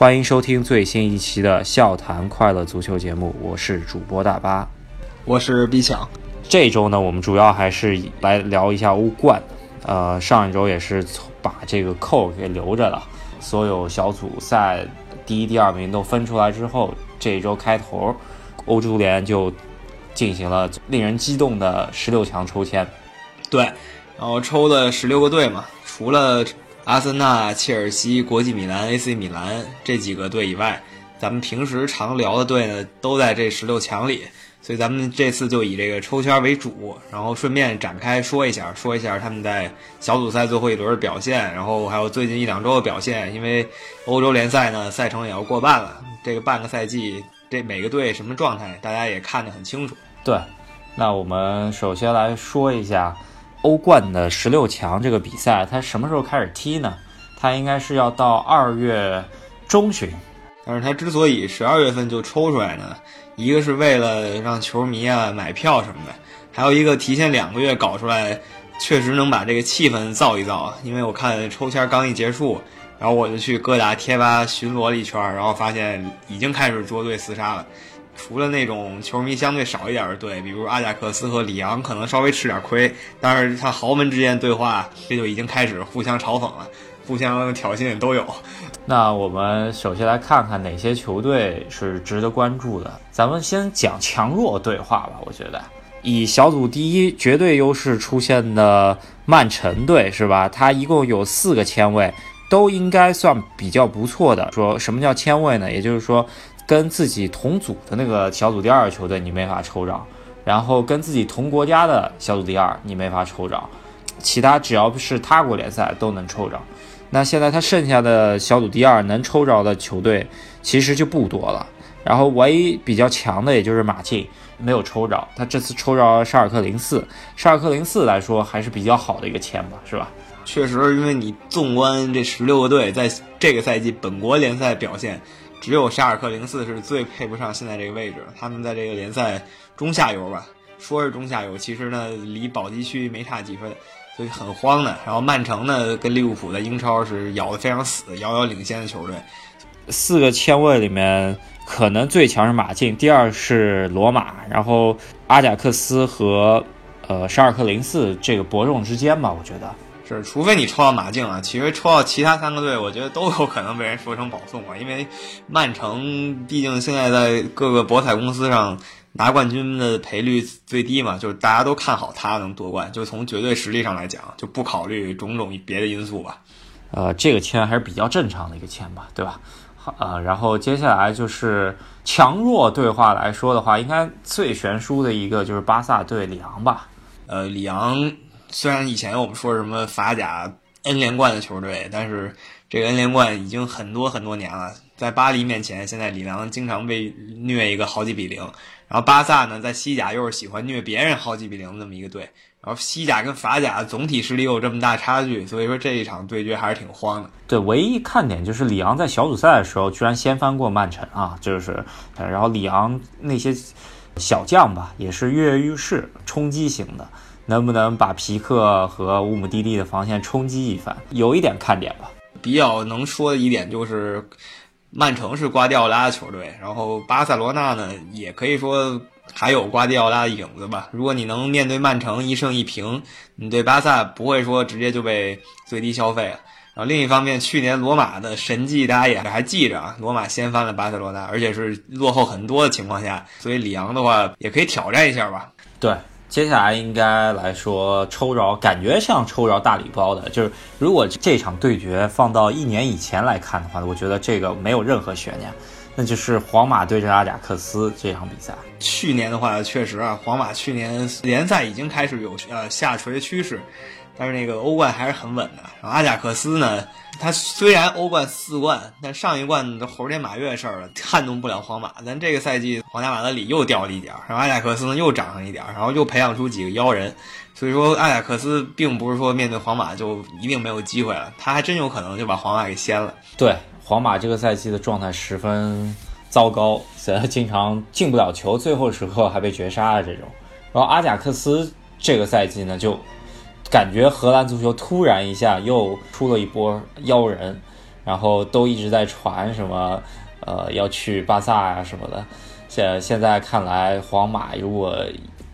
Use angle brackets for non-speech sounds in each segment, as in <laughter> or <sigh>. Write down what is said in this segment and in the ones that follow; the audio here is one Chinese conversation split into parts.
欢迎收听最新一期的笑谈快乐足球节目，我是主播大巴，我是毕强。这周呢，我们主要还是来聊一下欧冠。呃，上一周也是把这个扣给留着了。所有小组赛第一、第二名都分出来之后，这一周开头，欧足联就进行了令人激动的十六强抽签。对，然后抽了十六个队嘛，除了。阿森纳、切尔西、国际米兰、AC 米兰这几个队以外，咱们平时常聊的队呢，都在这十六强里。所以咱们这次就以这个抽签为主，然后顺便展开说一下，说一下他们在小组赛最后一轮的表现，然后还有最近一两周的表现。因为欧洲联赛呢，赛程也要过半了，这个半个赛季，这每个队什么状态，大家也看得很清楚。对，那我们首先来说一下。欧冠的十六强这个比赛，它什么时候开始踢呢？它应该是要到二月中旬。但是它之所以十二月份就抽出来呢，一个是为了让球迷啊买票什么的，还有一个提前两个月搞出来，确实能把这个气氛造一造。因为我看抽签刚一结束，然后我就去各大贴吧巡逻了一圈，然后发现已经开始捉对厮杀了。除了那种球迷相对少一点的队，比如阿贾克斯和里昂，可能稍微吃点亏。但是他豪门之间对话，这就已经开始互相嘲讽了，互相挑衅都有。那我们首先来看看哪些球队是值得关注的。咱们先讲强弱对话吧。我觉得以小组第一绝对优势出现的曼城队是吧？他一共有四个签位，都应该算比较不错的。说什么叫签位呢？也就是说。跟自己同组的那个小组第二球队你没法抽着，然后跟自己同国家的小组第二你没法抽着，其他只要是他国联赛都能抽着。那现在他剩下的小组第二能抽着的球队其实就不多了，然后唯一比较强的也就是马竞没有抽着，他这次抽着沙尔克零四，沙尔克零四来说还是比较好的一个签吧，是吧？确实，因为你纵观这十六个队在这个赛季本国联赛表现。只有沙尔克零四是最配不上现在这个位置，他们在这个联赛中下游吧，说是中下游，其实呢离保级区没差几分，所以很慌的。然后曼城呢跟利物浦在英超是咬得非常死，遥遥领先的球队。四个签位里面，可能最强是马竞，第二是罗马，然后阿贾克斯和呃沙尔克零四这个伯仲之间吧，我觉得。是，除非你抽到马竞啊，其实抽到其他三个队，我觉得都有可能被人说成保送啊。因为曼城毕竟现在在各个博彩公司上拿冠军的赔率最低嘛，就是大家都看好他能夺冠。就从绝对实力上来讲，就不考虑种种别的因素吧。呃，这个签还是比较正常的一个签吧，对吧？好，呃，然后接下来就是强弱对话来说的话，应该最悬殊的一个就是巴萨对里昂吧。呃，里昂。虽然以前我们说什么法甲 N 连冠的球队，但是这个 N 连冠已经很多很多年了。在巴黎面前，现在里昂经常被虐一个好几比零。然后巴萨呢，在西甲又是喜欢虐别人好几比零这么一个队。然后西甲跟法甲总体实力有这么大差距，所以说这一场对决还是挺慌的。对，唯一看点就是里昂在小组赛的时候居然先翻过曼城啊，就是，然后里昂那些小将吧，也是跃跃欲试，冲击型的。能不能把皮克和乌姆蒂蒂的防线冲击一番？有一点看点吧。比较能说的一点就是，曼城是瓜迪奥拉的球队，然后巴塞罗那呢，也可以说还有瓜迪奥拉的影子吧。如果你能面对曼城一胜一平，你对巴萨不会说直接就被最低消费了。然后另一方面，去年罗马的神迹大家也还记着啊，罗马掀翻了巴塞罗那，而且是落后很多的情况下，所以里昂的话也可以挑战一下吧。对。接下来应该来说抽着，感觉像抽着大礼包的，就是如果这场对决放到一年以前来看的话，我觉得这个没有任何悬念，那就是皇马对阵阿贾克斯这场比赛。去年的话，确实啊，皇马去年联赛已经开始有呃下垂趋势。但是那个欧冠还是很稳的。然后阿贾克斯呢，他虽然欧冠四冠，但上一冠都猴年马月的事儿了，撼动不了皇马。咱这个赛季皇家马德里又掉了一点儿，然后阿贾克斯呢又涨上一点儿，然后又培养出几个妖人。所以说阿贾克斯并不是说面对皇马就一定没有机会了，他还真有可能就把皇马给掀了。对，皇马这个赛季的状态十分糟糕，所以经常进不了球，最后时刻还被绝杀了这种。然后阿贾克斯这个赛季呢就。感觉荷兰足球突然一下又出了一波妖人，然后都一直在传什么呃要去巴萨呀什么的。现现在看来，皇马如果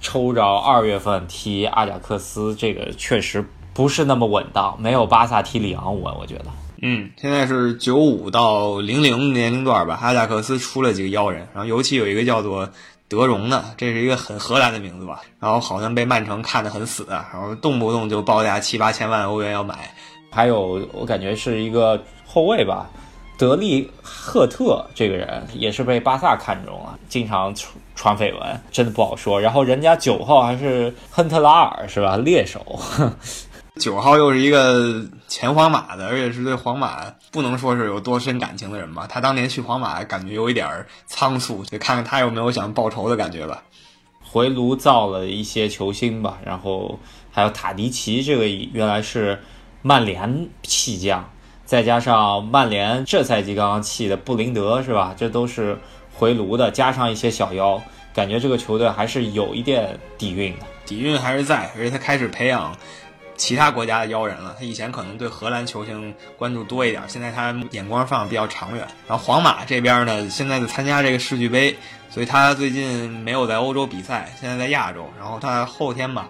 抽着二月份踢阿贾克斯，这个确实不是那么稳当，没有巴萨踢里昂稳，我觉得。嗯，现在是九五到零零年龄段吧，阿贾克斯出了几个妖人，然后尤其有一个叫做德容的，这是一个很荷兰的名字吧，然后好像被曼城看得很死，然后动不动就报价七八千万欧元要买。还有，我感觉是一个后卫吧。德利赫特这个人也是被巴萨看中了，经常传绯闻，真的不好说。然后人家九号还是亨特拉尔是吧？猎手，九号又是一个前皇马的，而且是对皇马不能说是有多深感情的人吧。他当年去皇马感觉有一点仓促，就看看他有没有想报仇的感觉吧。回炉造了一些球星吧，然后还有塔迪奇，这个原来是曼联弃将。再加上曼联这赛季刚刚弃的布林德是吧？这都是回炉的，加上一些小妖，感觉这个球队还是有一点底蕴的。底蕴还是在，而且他开始培养其他国家的妖人了。他以前可能对荷兰球星关注多一点，现在他眼光放的比较长远。然后皇马这边呢，现在在参加这个世俱杯，所以他最近没有在欧洲比赛，现在在亚洲。然后他后天吧，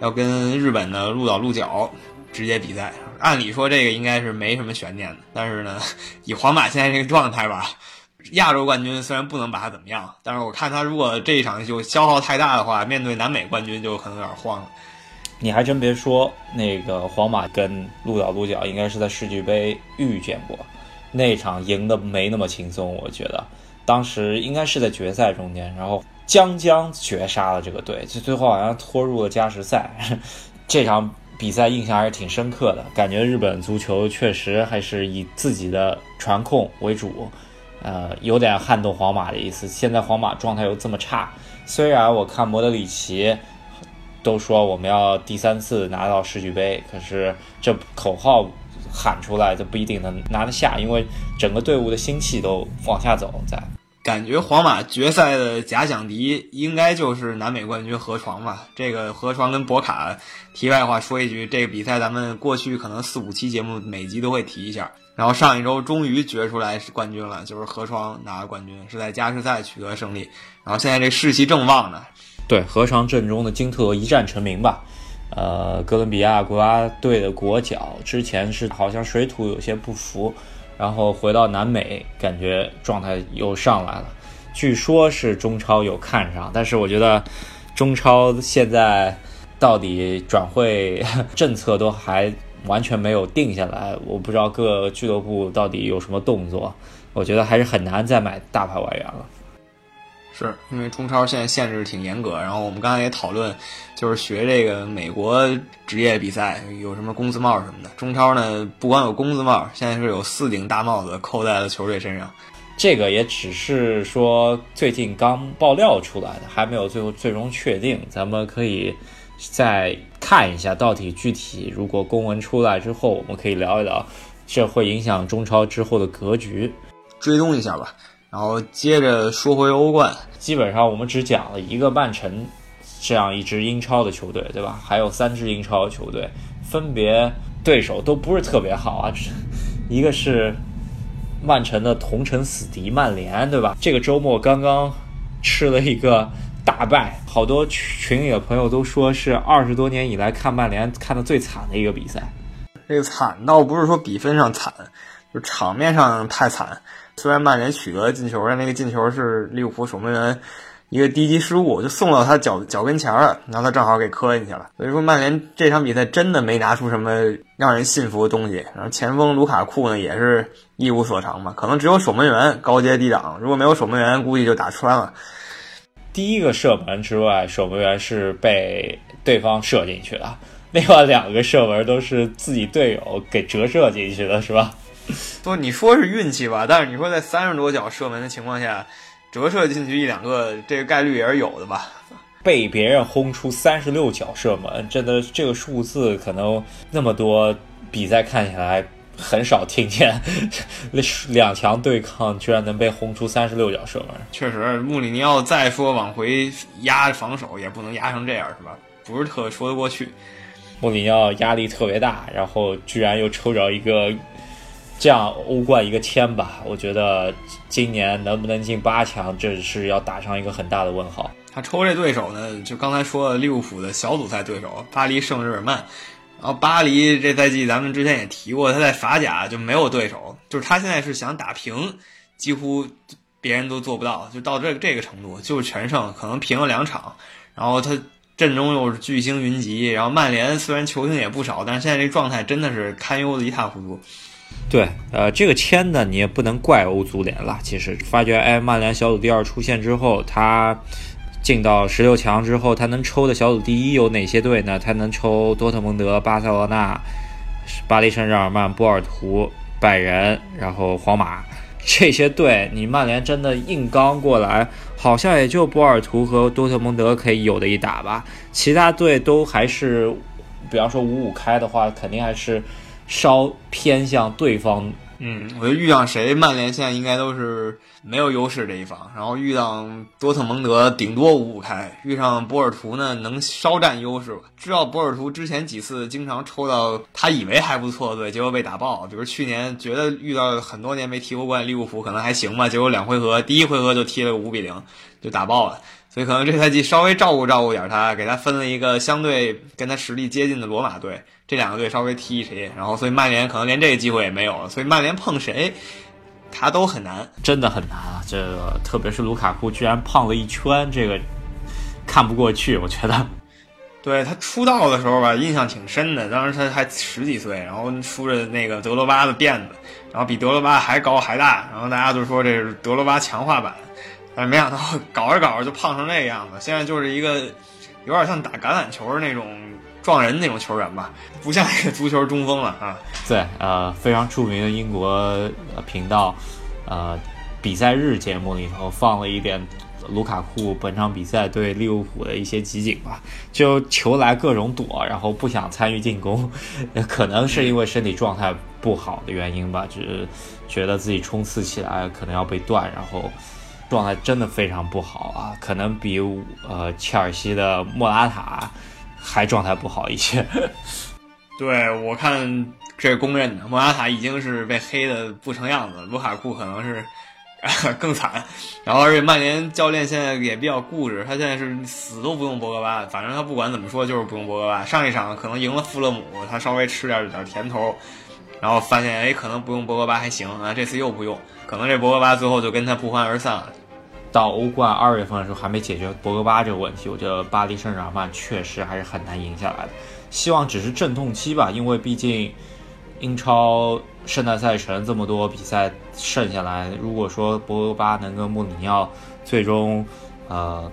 要跟日本的鹿岛鹿角。直接比赛，按理说这个应该是没什么悬念的，但是呢，以皇马现在这个状态吧，<laughs> 亚洲冠军虽然不能把他怎么样，但是我看他如果这一场就消耗太大的话，面对南美冠军就可能有点慌了。你还真别说，那个皇马跟鹿岛鹿角应该是在世俱杯遇见过，那场赢的没那么轻松，我觉得当时应该是在决赛中间，然后将将绝杀了这个队，就最后好像拖入了加时赛，<laughs> 这场。比赛印象还是挺深刻的，感觉日本足球确实还是以自己的传控为主，呃，有点撼动皇马的意思。现在皇马状态又这么差，虽然我看莫德里奇都说我们要第三次拿到世俱杯，可是这口号喊出来就不一定能拿得下，因为整个队伍的心气都往下走在。感觉皇马决赛的假想敌应该就是南美冠军河床吧。这个河床跟博卡，题外话说一句，这个比赛咱们过去可能四五期节目每集都会提一下。然后上一周终于决出来是冠军了，就是河床拿了冠军，是在加时赛取得胜利。然后现在这士气正旺呢。对，河床阵中的金特一战成名吧。呃，哥伦比亚国家队的国脚之前是好像水土有些不服。然后回到南美，感觉状态又上来了。据说是中超有看上，但是我觉得中超现在到底转会 <laughs> 政策都还完全没有定下来，我不知道各俱乐部到底有什么动作。我觉得还是很难再买大牌外援了。是因为中超现在限制挺严格，然后我们刚才也讨论，就是学这个美国职业比赛有什么工资帽什么的。中超呢，不光有工资帽，现在是有四顶大帽子扣在了球队身上。这个也只是说最近刚爆料出来的，还没有最后最终确定。咱们可以再看一下，到底具体如果公文出来之后，我们可以聊一聊，这会影响中超之后的格局，追踪一下吧。然后接着说回欧冠，基本上我们只讲了一个曼城这样一支英超的球队，对吧？还有三支英超的球队，分别对手都不是特别好啊。一个是曼城的同城死敌曼联，对吧？这个周末刚刚吃了一个大败，好多群里的朋友都说是二十多年以来看曼联看的最惨的一个比赛。这个惨倒不是说比分上惨，就场面上太惨。虽然曼联取得进球，但那个进球是利物浦守门员一个低级失误，就送到他脚脚跟前了，然后他正好给磕进去了。所以说曼联这场比赛真的没拿出什么让人信服的东西。然后前锋卢卡库呢也是一无所长吧，可能只有守门员高阶低挡，如果没有守门员，估计就打穿了。第一个射门之外，守门员是被对方射进去的，另外两个射门都是自己队友给折射进去的，是吧？<laughs> 不，你说是运气吧，但是你说在三十多脚射门的情况下，折射进去一两个，这个概率也是有的吧？<laughs> 被别人轰出三十六脚射门，真的这个数字可能那么多比赛看起来很少听见，两强对抗居然能被轰出三十六脚射门。确实，穆里尼奥再说往回压防守也不能压成这样，是吧？不是特说得过去。穆里尼奥压力特别大，然后居然又抽着一个。这样欧冠一个签吧，我觉得今年能不能进八强，这是要打上一个很大的问号。他抽这对手呢，就刚才说的利物浦的小组赛对手巴黎圣日耳曼。然后巴黎这赛季咱们之前也提过，他在法甲就没有对手，就是他现在是想打平，几乎别人都做不到，就到这个这个程度，就是全胜，可能平了两场。然后他阵中又是巨星云集，然后曼联虽然球星也不少，但是现在这状态真的是堪忧的一塌糊涂。对，呃，这个签呢，你也不能怪欧足联了。其实发觉，哎，曼联小组第二出现之后，他进到十六强之后，他能抽的小组第一有哪些队呢？他能抽多特蒙德、巴塞罗那、巴黎圣日耳曼、波尔图、拜仁，然后皇马这些队，你曼联真的硬刚过来，好像也就波尔图和多特蒙德可以有的一打吧。其他队都还是，比方说五五开的话，肯定还是。稍偏向对方，嗯，我觉得遇上谁，曼联现在应该都是没有优势这一方。然后遇上多特蒙德，顶多五五开；遇上波尔图呢，能稍占优势。知道波尔图之前几次经常抽到他以为还不错的队，结果被打爆。比如去年觉得遇到很多年没踢过冠利物浦可能还行吧，结果两回合，第一回合就踢了个五比零，就打爆了。所以可能这赛季稍微照顾照顾点他，给他分了一个相对跟他实力接近的罗马队。这两个队稍微踢一踢，然后所以曼联可能连这个机会也没有了，所以曼联碰谁，他都很难，真的很难啊！这个特别是卢卡库居然胖了一圈，这个看不过去，我觉得。对他出道的时候吧，印象挺深的，当时他还十几岁，然后梳着那个德罗巴的辫子，然后比德罗巴还高还大，然后大家都说这是德罗巴强化版，但是没想到 <laughs> 搞着搞着就胖成这个样子，现在就是一个有点像打橄榄球的那种。撞人那种球员吧，不像一个足球中锋了啊。对，呃，非常著名的英国频道，呃，比赛日节目里头放了一点卢卡库本场比赛对利物浦的一些集锦吧，就球来各种躲，然后不想参与进攻，<laughs> 可能是因为身体状态不好的原因吧，就是觉得自己冲刺起来可能要被断，然后状态真的非常不好啊，可能比呃切尔西的莫拉塔。还状态不好一些，<laughs> 对我看这是公认的。莫拉塔已经是被黑的不成样子，卢卡库可能是 <laughs> 更惨。然后而且曼联教练现在也比较固执，他现在是死都不用博格巴，反正他不管怎么说就是不用博格巴。上一场可能赢了富勒姆，他稍微吃点点甜头，然后发现哎可能不用博格巴还行啊，这次又不用，可能这博格巴最后就跟他不欢而散了。到欧冠二月份的时候还没解决博格巴这个问题，我觉得巴黎圣日耳曼确实还是很难赢下来的。希望只是阵痛期吧，因为毕竟英超圣诞赛程这么多比赛剩下来，如果说博格巴能跟穆里尼奥最终呃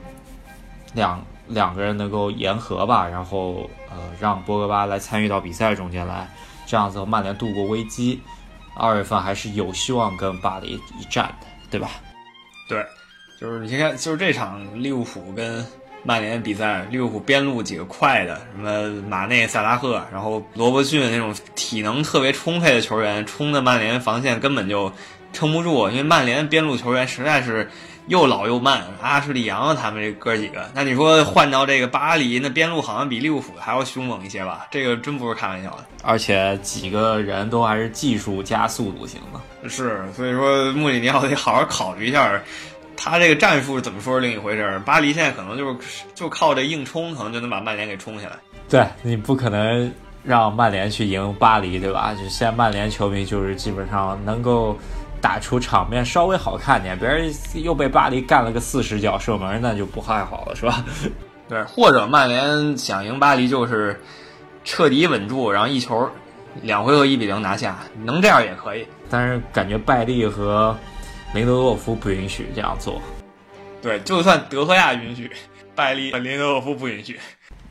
两两个人能够言和吧，然后呃让博格巴来参与到比赛中间来，这样子曼联度过危机，二月份还是有希望跟巴黎一战的，对吧？对。就是你看，就是这场利物浦跟曼联比赛，利物浦边路几个快的，什么马内、萨拉赫，然后罗伯逊那种体能特别充沛的球员，冲的曼联防线根本就撑不住，因为曼联边路球员实在是又老又慢，阿什利杨他们这哥几个，那你说换到这个巴黎，那边路好像比利物浦还要凶猛一些吧？这个真不是开玩笑的，而且几个人都还是技术加速度型的，是，所以说穆里尼奥得好好考虑一下。他这个战术怎么说是另一回事儿。巴黎现在可能就是就靠这硬冲，可能就能把曼联给冲下来。对你不可能让曼联去赢巴黎，对吧？就现在曼联球迷就是基本上能够打出场面稍微好看点，别人又被巴黎干了个四十脚射门，那就不太好了，是吧？对，或者曼联想赢巴黎就是彻底稳住，然后一球两回合一比零拿下，能这样也可以。但是感觉拜利和。林德洛夫不允许这样做，对，就算德赫亚允许，拜利林德洛夫不允许。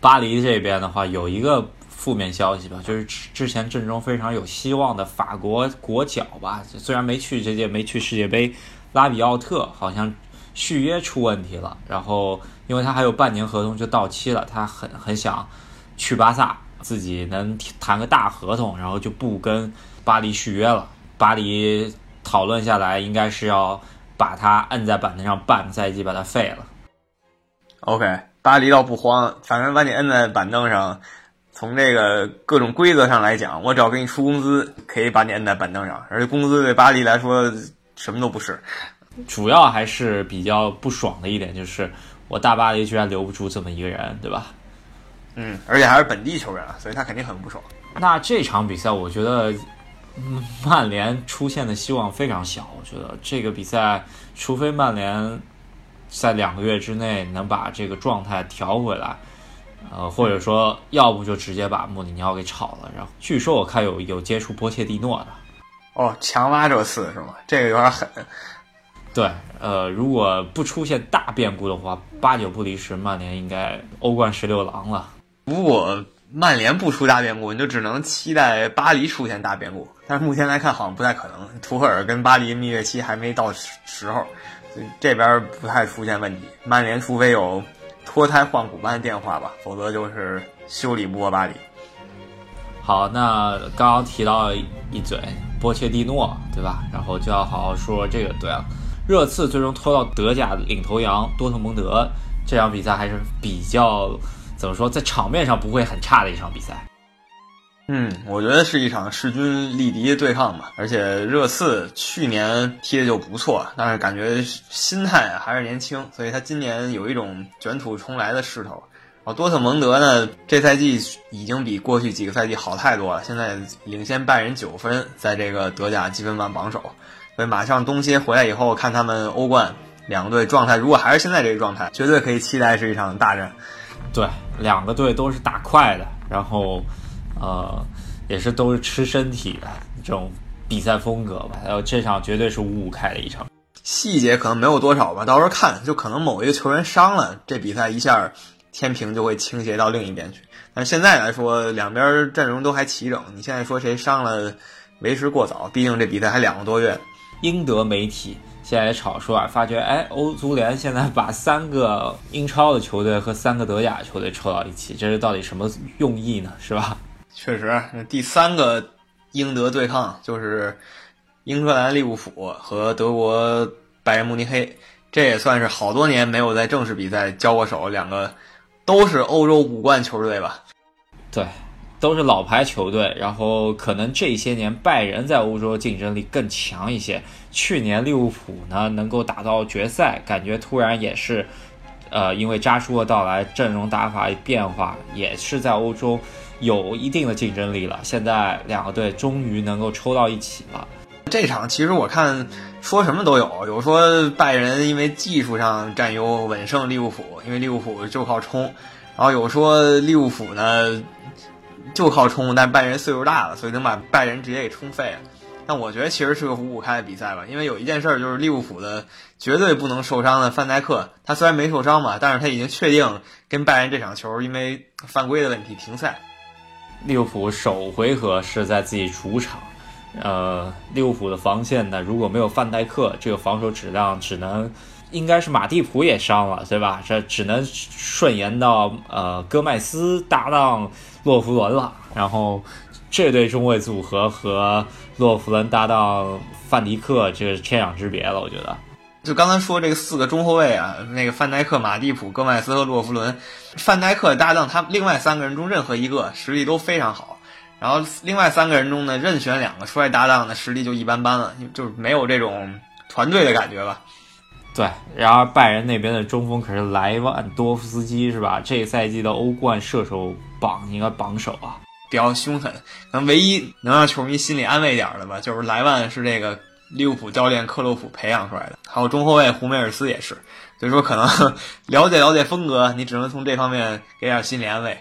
巴黎这边的话，有一个负面消息吧，就是之前阵中非常有希望的法国国脚吧，虽然没去这届没去世界杯，拉比奥特好像续约出问题了，然后因为他还有半年合同就到期了，他很很想去巴萨，自己能谈个大合同，然后就不跟巴黎续约了，巴黎。讨论下来，应该是要把他摁在板凳上半个赛季，把他废了。OK，巴黎倒不慌，反正把你摁在板凳上，从这个各种规则上来讲，我只要给你出工资，可以把你摁在板凳上，而且工资对巴黎来说什么都不是。主要还是比较不爽的一点就是，我大巴黎居然留不住这么一个人，对吧？嗯，而且还是本地球员，所以他肯定很不爽。那这场比赛，我觉得曼联出现的希望非常小。我觉得这个比赛，除非曼联在两个月之内能把这个状态调回来，呃，或者说，要不就直接把穆里尼奥给炒了。然后，据说我看有有接触波切蒂诺的。哦，强挖这次是吗？这个有点狠。对，呃，如果不出现大变故的话，八九不离十，曼联应该欧冠十六郎了。如果曼联不出大变故，你就只能期待巴黎出现大变故。但是目前来看，好像不太可能。图赫尔跟巴黎蜜月期还没到时时候，这边不太出现问题。曼联除非有脱胎换骨般的变化吧，否则就是修理不过巴黎。好，那刚刚提到一嘴波切蒂诺，对吧？然后就要好好说这个队了。热刺最终拖到德甲领头羊多特蒙德，这场比赛还是比较怎么说，在场面上不会很差的一场比赛。嗯，我觉得是一场势均力敌的对抗吧。而且热刺去年踢的就不错，但是感觉心态还是年轻，所以他今年有一种卷土重来的势头。然后多特蒙德呢，这赛季已经比过去几个赛季好太多了，现在领先拜仁九分，在这个德甲积分榜榜首。所以马上冬歇回来以后，看他们欧冠两个队状态，如果还是现在这个状态，绝对可以期待是一场大战。对，两个队都是打快的，然后，呃，也是都是吃身体的这种比赛风格吧。然后这场绝对是五五开的一场。细节可能没有多少吧，到时候看，就可能某一个球员伤了，这比赛一下天平就会倾斜到另一边去。但现在来说，两边阵容都还齐整。你现在说谁伤了，为时过早，毕竟这比赛还两个多月。英德媒体现在炒说啊，发觉哎，欧足联现在把三个英超的球队和三个德甲球队抽到一起，这是到底什么用意呢？是吧？确实，第三个英德对抗就是英格兰利物浦和德国拜仁慕尼黑，这也算是好多年没有在正式比赛交过手，两个都是欧洲五冠球队吧？对。都是老牌球队，然后可能这些年拜仁在欧洲竞争力更强一些。去年利物浦呢能够打到决赛，感觉突然也是，呃，因为扎叔的到来，阵容打法变化，也是在欧洲有一定的竞争力了。现在两个队终于能够抽到一起了。这场其实我看说什么都有，有说拜仁因为技术上占优稳胜利物浦，因为利物浦就靠冲，然后有说利物浦呢。就靠冲，但拜仁岁数大了，所以能把拜仁直接给冲废了。但我觉得其实是个五五开的比赛吧，因为有一件事就是利物浦的绝对不能受伤的范戴克，他虽然没受伤嘛，但是他已经确定跟拜仁这场球因为犯规的问题停赛。利物浦首回合是在自己主场，呃，利物浦的防线呢如果没有范戴克，这个防守质量只能。应该是马蒂普也伤了，对吧？这只能顺延到呃戈麦斯搭档洛夫伦了。然后这对中卫组合和洛夫伦搭档范迪克，这是天壤之别了。我觉得，就刚才说这个四个中后卫啊，那个范戴克、马蒂普、戈麦斯和洛夫伦，范戴克搭档他另外三个人中任何一个实力都非常好。然后另外三个人中呢，任选两个出来搭档的实力就一般般了，就是没有这种团队的感觉吧。对，然而拜仁那边的中锋可是莱万多夫斯基，是吧？这赛季的欧冠射手榜应该榜首啊，比较凶狠。可能唯一能让球迷心里安慰点的吧，就是莱万是这个利物浦教练克洛普培养出来的，还有中后卫胡梅尔斯也是。所以说，可能了解了解风格，你只能从这方面给点心理安慰。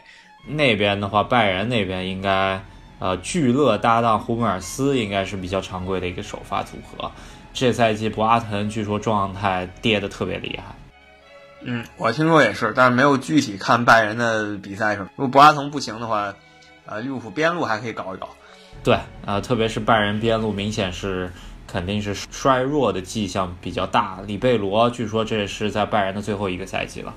那边的话，拜仁那边应该呃，聚勒搭档胡梅尔斯应该是比较常规的一个首发组合。这赛季博阿滕据说状态跌得特别厉害，嗯，我听说也是，但是没有具体看拜仁的比赛什么。如果博阿滕不行的话，呃，利物浦边路还可以搞一搞。对，啊，特别是拜仁边路明显是肯定是衰弱的迹象比较大。里贝罗据说这是在拜仁的最后一个赛季了。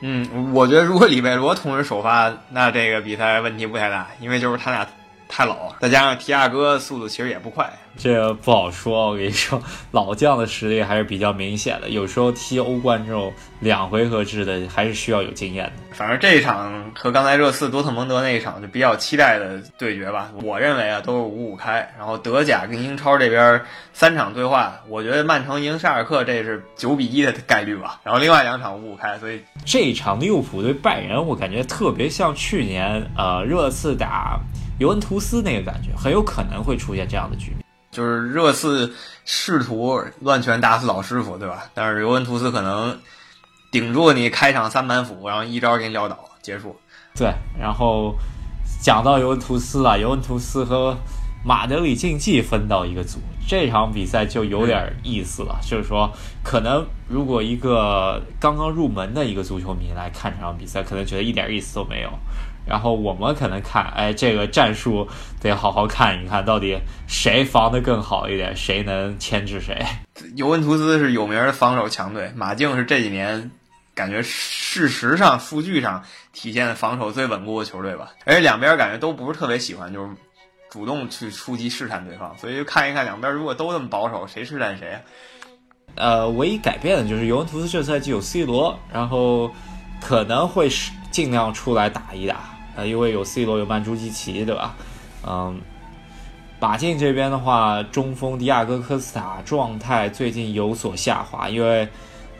嗯，我觉得如果里贝罗同时首发，那这个比赛问题不太大，因为就是他俩太老，再加上提亚哥速度其实也不快，这不好说。我跟你说，老将的实力还是比较明显的。有时候踢欧冠这种两回合制的，还是需要有经验的。反正这一场和刚才热刺多特蒙德那一场就比较期待的对决吧。我认为啊，都是五五开。然后德甲跟英超这边三场对话，我觉得曼城赢沙尔克这是九比一的概率吧。然后另外两场五五开，所以这一场利物浦对拜仁，我感觉特别像去年呃热刺打。尤文图斯那个感觉很有可能会出现这样的局面，就是热刺试图乱拳打死老师傅，对吧？但是尤文图斯可能顶住你开场三板斧，然后一招给你撂倒结束。对，然后讲到尤文图斯了，尤文图斯和马德里竞技分到一个组，这场比赛就有点意思了。就是说，可能如果一个刚刚入门的一个足球迷来看这场比赛，可能觉得一点意思都没有。然后我们可能看，哎，这个战术得好好看一看，到底谁防得更好一点，谁能牵制谁。尤文图斯是有名的防守强队，马竞是这几年感觉事实上、数据上体现防守最稳固的球队吧。而且两边感觉都不是特别喜欢，就是主动去出击试探对方，所以就看一看两边如果都这么保守，谁试探谁。呃，唯一改变的就是尤文图斯这赛季有 C 罗，然后可能会是尽量出来打一打。呃，因为有 C 罗，有曼朱基奇，对吧？嗯，马竞这边的话，中锋迪亚哥科斯塔状态最近有所下滑，因为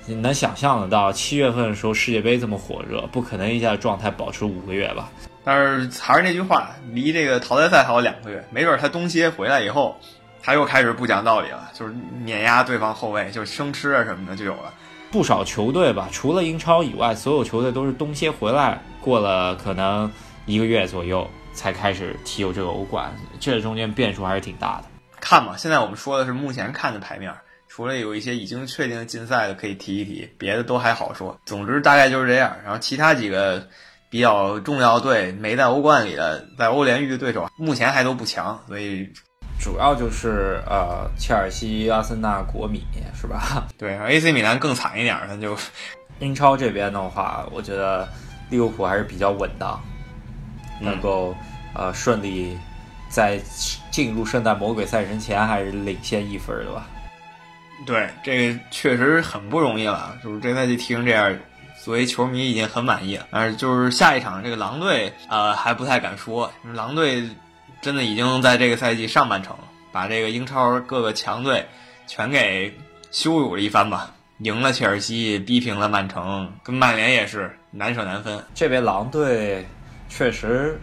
你能想象得到，七月份的时候世界杯这么火热，不可能一下状态保持五个月吧？但是还是那句话，离这个淘汰赛还有两个月，没准他冬歇回来以后，他又开始不讲道理了，就是碾压对方后卫，就生吃啊什么的就有了。不少球队吧，除了英超以外，所有球队都是冬歇回来过了可能。一个月左右才开始踢有这个欧冠，这中间变数还是挺大的。看吧，现在我们说的是目前看的牌面，除了有一些已经确定禁赛的可以提一提，别的都还好说。总之大概就是这样。然后其他几个比较重要队没在欧冠里的，在欧联遇的对手目前还都不强，所以主要就是呃切尔西、阿森纳、国米是吧？<laughs> 对，AC 米兰更惨一点，那就英超这边的话，我觉得利物浦还是比较稳当。能够呃顺利在进入圣诞魔鬼赛程前还是领先一分的吧？对，这个确实很不容易了。就是这赛季踢成这样，作为球迷已经很满意了。但是就是下一场这个狼队，呃还不太敢说。狼队真的已经在这个赛季上半程把这个英超各个强队全给羞辱了一番吧。赢了切尔西，逼平了曼城，跟曼联也是难舍难分。这位狼队。确实，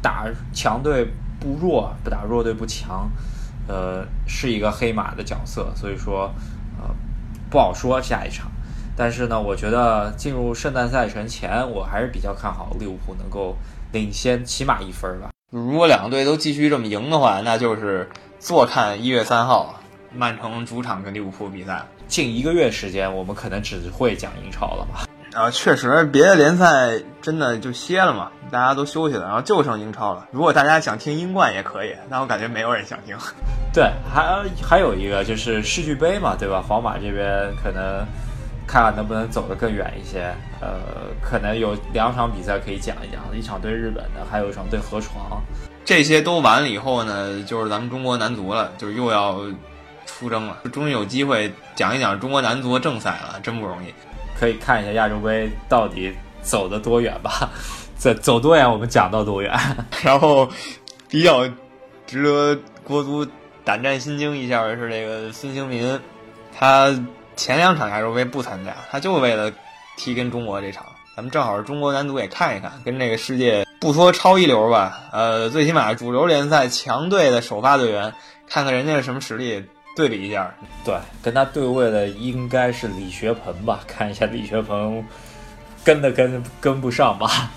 打强队不弱，不打弱队不强，呃，是一个黑马的角色，所以说，呃，不好说下一场。但是呢，我觉得进入圣诞赛程前，我还是比较看好利物浦能够领先起码一分吧。如果两个队都继续这么赢的话，那就是坐看一月三号曼城主场跟利物浦比赛。近一个月时间，我们可能只会讲英超了吧。啊，确实，别的联赛真的就歇了嘛，大家都休息了，然后就剩英超了。如果大家想听英冠也可以，但我感觉没有人想听。<laughs> 对，还还有一个就是世俱杯嘛，对吧？皇马这边可能看看能不能走得更远一些。呃，可能有两场比赛可以讲一讲，一场对日本的，还有一场对河床。这些都完了以后呢，就是咱们中国男足了，就又要出征了，终于有机会讲一讲中国男足的正赛了，真不容易。可以看一下亚洲杯到底走得多远吧，<laughs> 走走多远我们讲到多远。<laughs> 然后比较值得国足胆战心惊一下的是这个孙兴民，他前两场亚洲杯不参加，他就为了踢跟中国这场。咱们正好是中国男足也看一看，跟这个世界不说超一流吧，呃，最起码主流联赛强队的首发队员，看看人家是什么实力。对比一下，对，跟他对位的应该是李学鹏吧？<laughs> 看一下李学鹏跟的跟跟不上吧？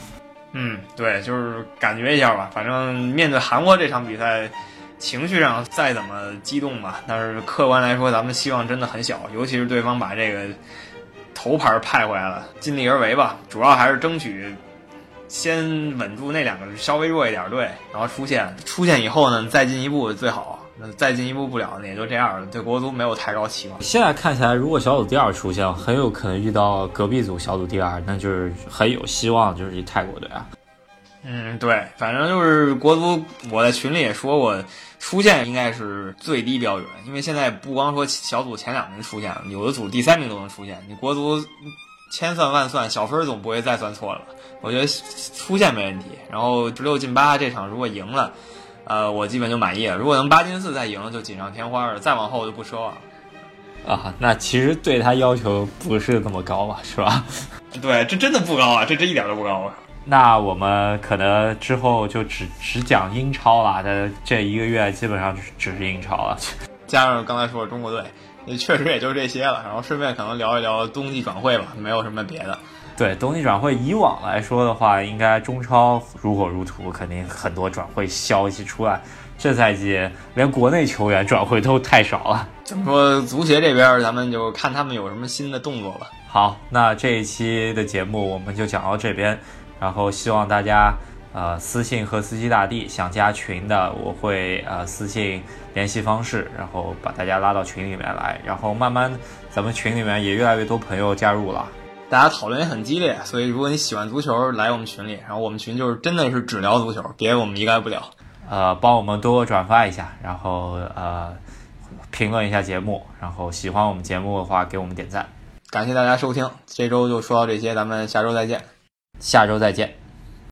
嗯，对，就是感觉一下吧。反正面对韩国这场比赛，情绪上再怎么激动吧，但是客观来说，咱们希望真的很小。尤其是对方把这个头牌派回来了，尽力而为吧。主要还是争取先稳住那两个稍微弱一点队，然后出线出线以后呢，再进一步最好。那再进一步不了，那也就这样了。对国足没有太高期望。现在看起来，如果小组第二出现，很有可能遇到隔壁组小组第二，那就是很有希望，就是泰国队啊。嗯，对，反正就是国足，我在群里也说过，出线应该是最低标准，因为现在不光说小组前两名出现，有的组第三名都能出现。你国足千算万算，小分总不会再算错了？我觉得出线没问题。然后十六进八这场如果赢了，呃，我基本就满意了。如果能八进四再赢了，就锦上添花了。再往后我就不奢望了。啊，那其实对他要求不是那么高吧，是吧？<laughs> 对，这真的不高啊，这这一点都不高啊。那我们可能之后就只只讲英超了，这这一个月基本上只是英超了。加上刚才说的中国队，也确实也就这些了。然后顺便可能聊一聊冬季转会吧，没有什么别的。对，冬季转会以往来说的话，应该中超如火如荼，肯定很多转会消息出来。这赛季连国内球员转会都太少了。怎么说？足协这边咱们就看他们有什么新的动作吧。好，那这一期的节目我们就讲到这边。然后希望大家呃私信和司机大帝想加群的，我会呃私信联系方式，然后把大家拉到群里面来。然后慢慢咱们群里面也越来越多朋友加入了，大家讨论也很激烈。所以如果你喜欢足球，来我们群里。然后我们群就是真的是只聊足球，别的我们一概不聊。呃，帮我们多转发一下，然后呃评论一下节目，然后喜欢我们节目的话给我们点赞。感谢大家收听，这周就说到这些，咱们下周再见。下周再见。